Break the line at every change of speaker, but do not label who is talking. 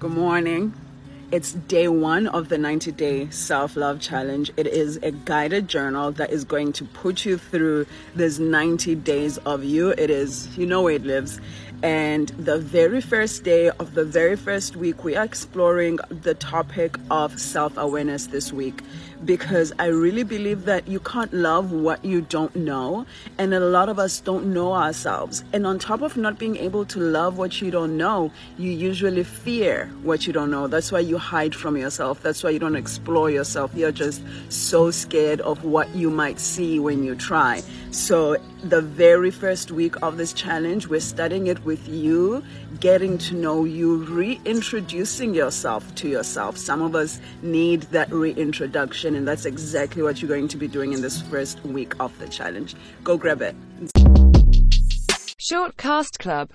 Good morning. It's day one of the 90 day self love challenge. It is a guided journal that is going to put you through these 90 days of you. It is, you know where it lives. And the very first day of the very first week, we are exploring the topic of self awareness this week because I really believe that you can't love what you don't know. And a lot of us don't know ourselves. And on top of not being able to love what you don't know, you usually fear what you don't know. That's why you hide from yourself. That's why you don't explore yourself. You're just so scared of what you might see when you try. So, the very first week of this challenge, we're studying it with you, getting to know you, reintroducing yourself to yourself. Some of us need that reintroduction, and that's exactly what you're going to be doing in this first week of the challenge. Go grab it.
Short Cast Club